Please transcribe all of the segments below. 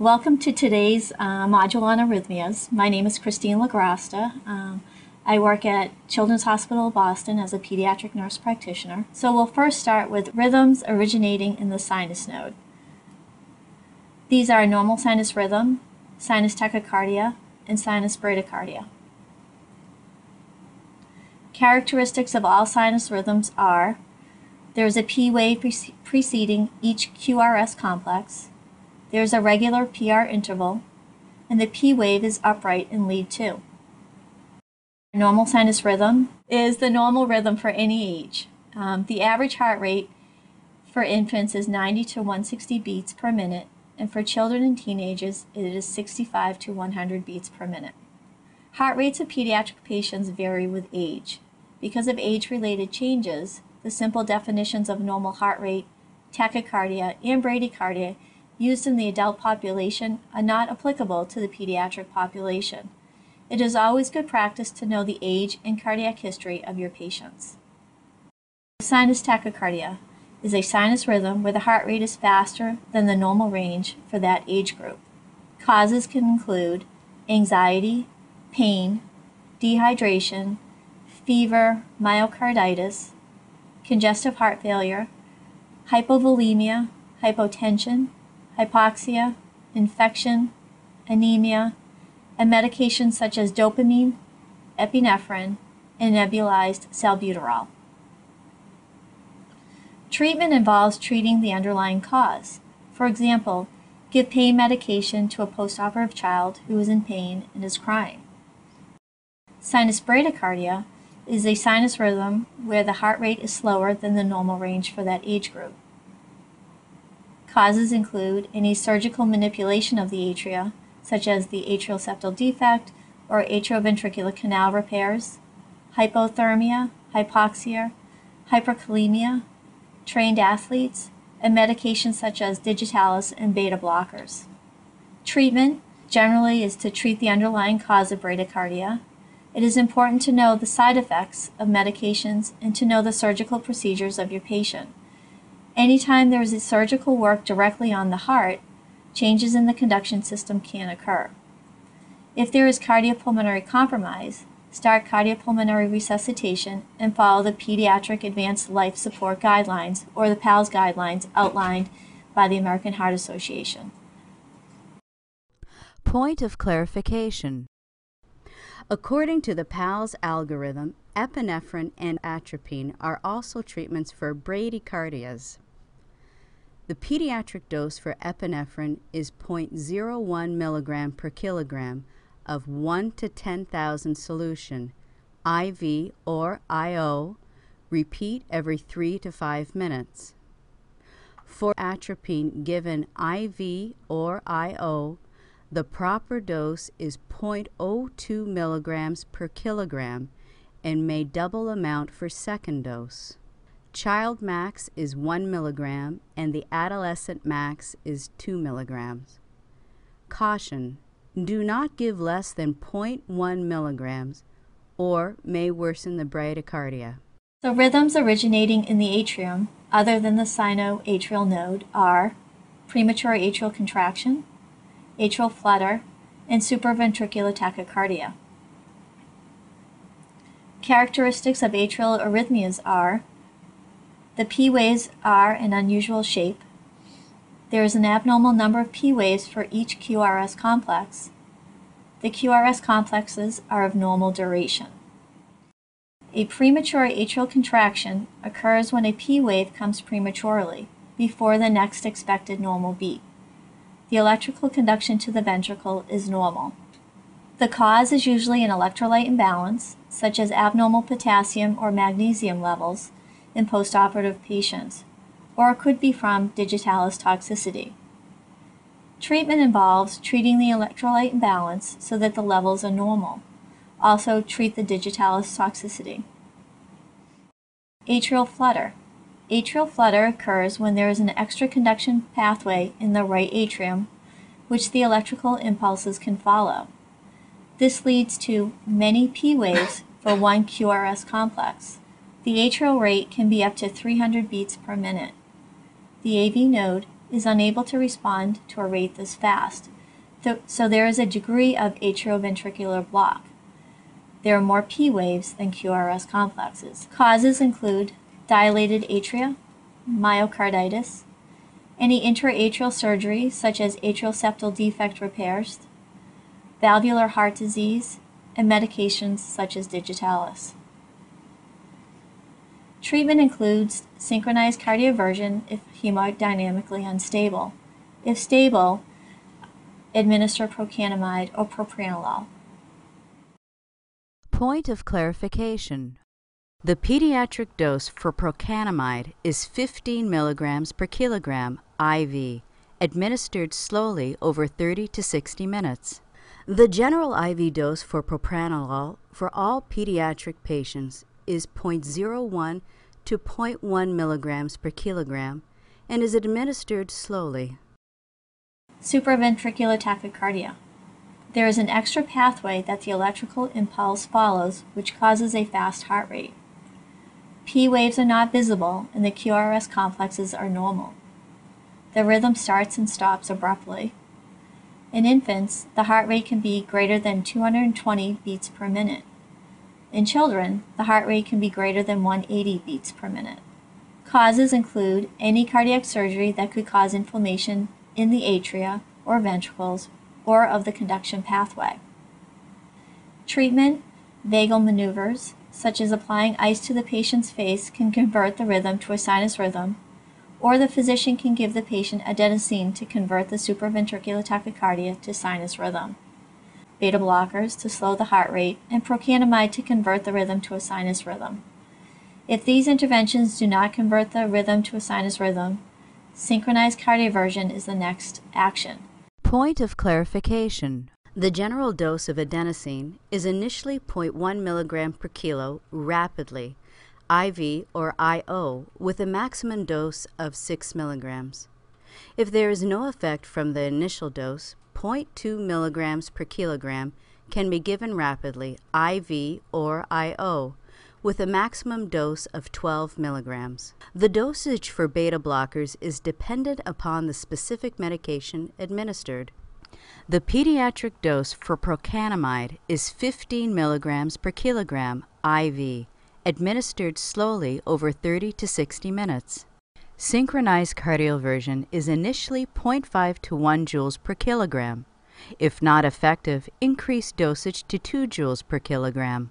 Welcome to today's uh, module on arrhythmias. My name is Christine Lagrasta. Um, I work at Children's Hospital of Boston as a pediatric nurse practitioner. So we'll first start with rhythms originating in the sinus node. These are normal sinus rhythm, sinus tachycardia, and sinus bradycardia. Characteristics of all sinus rhythms are there is a P wave preceding each QRS complex, there is a regular PR interval, and the P wave is upright in lead 2. Normal sinus rhythm is the normal rhythm for any age. Um, the average heart rate for infants is 90 to 160 beats per minute, and for children and teenagers, it is 65 to 100 beats per minute. Heart rates of pediatric patients vary with age. Because of age related changes, the simple definitions of normal heart rate, tachycardia, and bradycardia used in the adult population are not applicable to the pediatric population. It is always good practice to know the age and cardiac history of your patients. Sinus tachycardia is a sinus rhythm where the heart rate is faster than the normal range for that age group. Causes can include anxiety, pain, dehydration, fever, myocarditis, congestive heart failure, hypovolemia, hypotension, hypoxia, infection, anemia, and medications such as dopamine, epinephrine, and nebulized salbutamol. Treatment involves treating the underlying cause. For example, give pain medication to a postoperative child who is in pain and is crying. Sinus bradycardia is a sinus rhythm where the heart rate is slower than the normal range for that age group. Causes include any surgical manipulation of the atria, such as the atrial septal defect or atrioventricular canal repairs, hypothermia, hypoxia, hyperkalemia, trained athletes, and medications such as digitalis and beta blockers. Treatment generally is to treat the underlying cause of bradycardia. It is important to know the side effects of medications and to know the surgical procedures of your patient. Anytime there is a surgical work directly on the heart, changes in the conduction system can occur. If there is cardiopulmonary compromise, start cardiopulmonary resuscitation and follow the Pediatric Advanced Life Support Guidelines or the PALS guidelines outlined by the American Heart Association. Point of clarification. According to the PALS algorithm, epinephrine and atropine are also treatments for bradycardias. The pediatric dose for epinephrine is 0.01 milligram per kilogram of 1 to 10,000 solution, IV or IO, repeat every 3 to 5 minutes. For atropine given IV or IO, the proper dose is 0.02 milligrams per kilogram and may double amount for second dose. Child max is 1 milligram and the adolescent max is 2 milligrams. Caution do not give less than 0.1 milligrams or may worsen the bradycardia. The rhythms originating in the atrium, other than the sinoatrial node, are premature atrial contraction, atrial flutter, and supraventricular tachycardia. Characteristics of atrial arrhythmias are the P waves are an unusual shape. There is an abnormal number of P waves for each QRS complex. The QRS complexes are of normal duration. A premature atrial contraction occurs when a P wave comes prematurely, before the next expected normal beat. The electrical conduction to the ventricle is normal. The cause is usually an electrolyte imbalance, such as abnormal potassium or magnesium levels, in postoperative patients, or it could be from digitalis toxicity. Treatment involves treating the electrolyte imbalance so that the levels are normal. Also, treat the digitalis toxicity. Atrial flutter. Atrial flutter occurs when there is an extra conduction pathway in the right atrium, which the electrical impulses can follow. This leads to many P waves for one QRS complex. The atrial rate can be up to 300 beats per minute. The AV node is unable to respond to a rate this fast, so there is a degree of atrioventricular block. There are more P waves than QRS complexes. Causes include dilated atria, myocarditis, any intraatrial surgery such as atrial septal defect repairs, valvular heart disease, and medications such as digitalis. Treatment includes synchronized cardioversion if hemodynamically unstable. If stable, administer procainamide or propranolol. Point of clarification. The pediatric dose for procainamide is 15 milligrams per kilogram IV, administered slowly over 30 to 60 minutes. The general IV dose for propranolol for all pediatric patients is 0.01 to 0.1 milligrams per kilogram and is administered slowly. Supraventricular tachycardia. There is an extra pathway that the electrical impulse follows which causes a fast heart rate. P waves are not visible and the QRS complexes are normal. The rhythm starts and stops abruptly. In infants, the heart rate can be greater than 220 beats per minute. In children, the heart rate can be greater than 180 beats per minute. Causes include any cardiac surgery that could cause inflammation in the atria or ventricles or of the conduction pathway. Treatment, vagal maneuvers, such as applying ice to the patient's face, can convert the rhythm to a sinus rhythm, or the physician can give the patient adenosine to convert the supraventricular tachycardia to sinus rhythm, beta blockers to slow the heart rate, and procainamide to convert the rhythm to a sinus rhythm. If these interventions do not convert the rhythm to a sinus rhythm, synchronized cardioversion is the next action. Point of clarification. The general dose of adenosine is initially 0.1 milligram per kilo rapidly, IV or IO, with a maximum dose of 6 milligrams. If there is no effect from the initial dose, 0.2 milligrams per kilogram can be given rapidly, IV or IO, with a maximum dose of 12 milligrams. The dosage for beta blockers is dependent upon the specific medication administered. The pediatric dose for procainamide is 15 milligrams per kilogram IV, administered slowly over 30 to 60 minutes. Synchronized cardioversion is initially 0.5 to 1 joules per kilogram. If not effective, increase dosage to 2 joules per kilogram.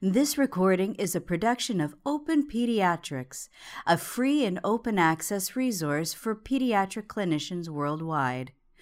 This recording is a production of Open Pediatrics, a free and open access resource for pediatric clinicians worldwide.